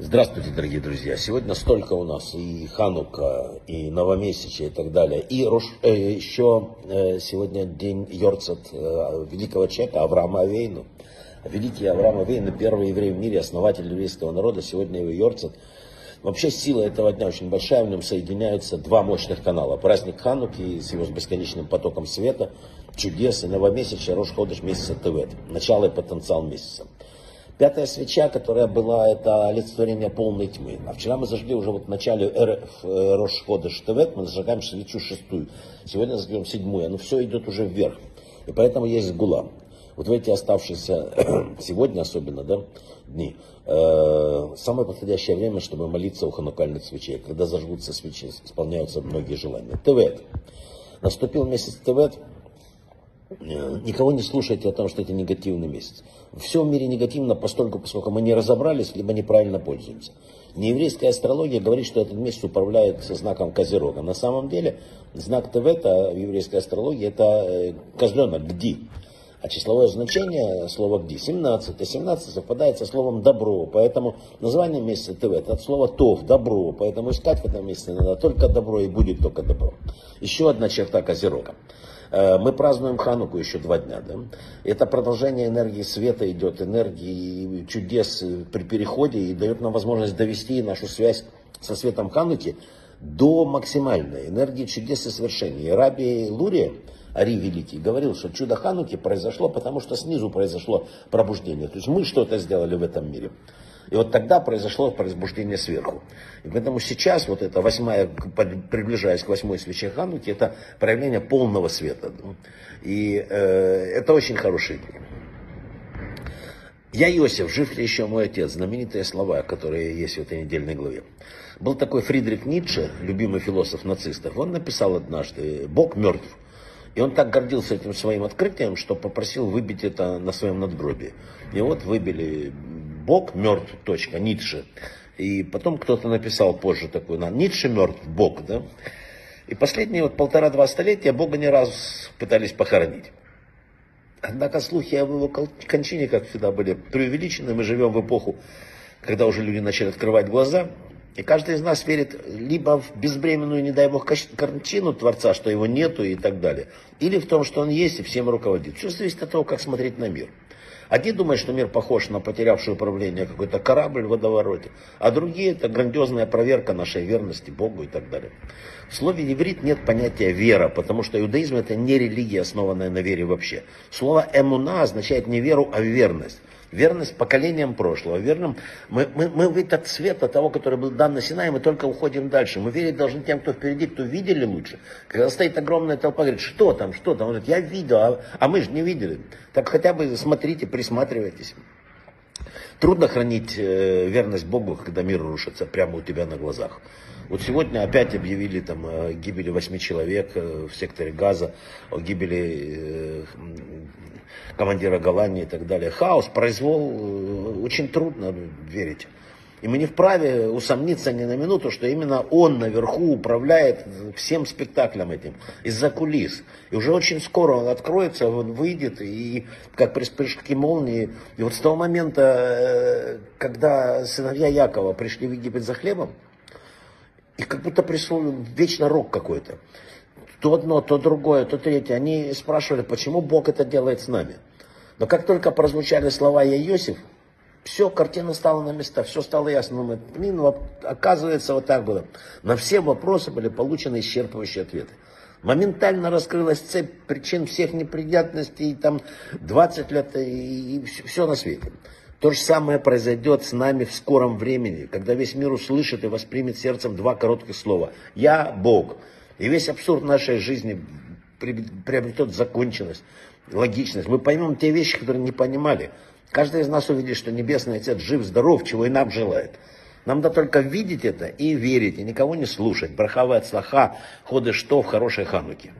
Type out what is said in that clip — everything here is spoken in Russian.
Здравствуйте, дорогие друзья. Сегодня столько у нас и Ханука, и Новомесячие и так далее. И Рош, э, еще э, сегодня день Йорцет э, великого человека Авраама Авейну. Великий Авраам Авейну, первый еврей в мире, основатель еврейского народа, сегодня его Йорцет. Вообще сила этого дня очень большая, в нем соединяются два мощных канала. Праздник Хануки с его бесконечным потоком света, чудес и новомесячие Рош Ходыш месяца Тевет, начало и потенциал месяца. Пятая свеча, которая была, это олицетворение полной тьмы. А вчера мы зажгли уже вот в начале РФ э, Рошхода Штевет, мы зажигаем свечу шестую. Сегодня зажгем седьмую. Оно все идет уже вверх. И поэтому есть гула. Вот в эти оставшиеся, сегодня особенно, да, дни, э, самое подходящее время, чтобы молиться у ханукальных свечей. Когда зажгутся свечи, исполняются многие желания. Тевет. Наступил месяц Тевет. Э, никого не слушайте о том, что это негативный месяц. Все в мире негативно постольку, поскольку мы не разобрались, либо неправильно пользуемся. Нееврейская астрология говорит, что этот месяц управляет знаком Козерога. На самом деле знак Тевета в еврейской астрологии это э, козленок, гди. А числовое значение слова «гди» 17. А 17 совпадает со словом «добро». Поэтому название месяца Тевет от слова «тов», «добро». Поэтому искать в этом месяце надо только добро и будет только добро. Еще одна черта Козерога. Э, мы празднуем Хануку еще два дня. Да? Это продолжение энергии света идет, энергии чудес при переходе и дает нам возможность довести нашу связь со светом Хануки до максимальной энергии чудес и совершений. И Раби Лурия, Ари Великий, говорил, что чудо Хануки произошло, потому что снизу произошло пробуждение. То есть мы что-то сделали в этом мире. И вот тогда произошло пробуждение сверху. И поэтому сейчас вот это восьмая, приближаясь к восьмой свече Хануки, это проявление полного света. И э, это очень хороший день. Я Иосиф, жив ли еще мой отец? Знаменитые слова, которые есть в этой недельной главе. Был такой Фридрих Ницше, любимый философ нацистов. Он написал однажды, Бог мертв. И он так гордился этим своим открытием, что попросил выбить это на своем надгробии. И вот выбили Бог мертв, точка, Ницше. И потом кто-то написал позже такой, на Ницше мертв, Бог, да. И последние вот полтора-два столетия Бога не раз пытались похоронить. Однако слухи об его кончине, как всегда, были преувеличены. Мы живем в эпоху, когда уже люди начали открывать глаза. И каждый из нас верит либо в безбременную, не дай бог, картину Творца, что его нету и так далее, или в том, что он есть и всем руководит. Все зависит от того, как смотреть на мир. Одни думают, что мир похож на потерявший управление какой-то корабль в водовороте, а другие это грандиозная проверка нашей верности Богу и так далее. В слове иврит нет понятия вера, потому что иудаизм это не религия, основанная на вере вообще. Слово эмуна означает не веру, а верность верность поколениям прошлого, верным. Мы, мы, мы ведь от света того, который был дан на Синае, мы только уходим дальше. Мы верить должны тем, кто впереди, кто видели лучше. Когда стоит огромная толпа, говорит, что там, что там? Он говорит, я видел, а, а мы же не видели. Так хотя бы смотрите, присматривайтесь. Трудно хранить э, верность Богу, когда мир рушится прямо у тебя на глазах. Вот сегодня опять объявили там о гибели восьми человек э, в секторе Газа, о гибели э, командира Голландии и так далее. Хаос, произвол, э, очень трудно верить. И мы не вправе усомниться ни на минуту, что именно он наверху управляет всем спектаклем этим, из-за кулис. И уже очень скоро он откроется, он выйдет, и как при вспышке молнии. И вот с того момента, э, когда сыновья Якова пришли в Египет за хлебом, их как будто пришел вечно рок какой-то. То одно, то другое, то третье. Они спрашивали, почему Бог это делает с нами. Но как только прозвучали слова «Я Иосиф», все, картина стала на места, все стало ясно. Мы, ну, оказывается, вот так было. На все вопросы были получены исчерпывающие ответы. Моментально раскрылась цепь причин всех неприятностей, и там 20 лет и, и все на свете. То же самое произойдет с нами в скором времени, когда весь мир услышит и воспримет сердцем два коротких слова. Я Бог. И весь абсурд нашей жизни приобретет законченность, логичность. Мы поймем те вещи, которые не понимали. Каждый из нас увидит, что Небесный Отец жив, здоров, чего и нам желает. Нам надо только видеть это и верить, и никого не слушать. Брахава от слаха, ходы что в хорошей хануке.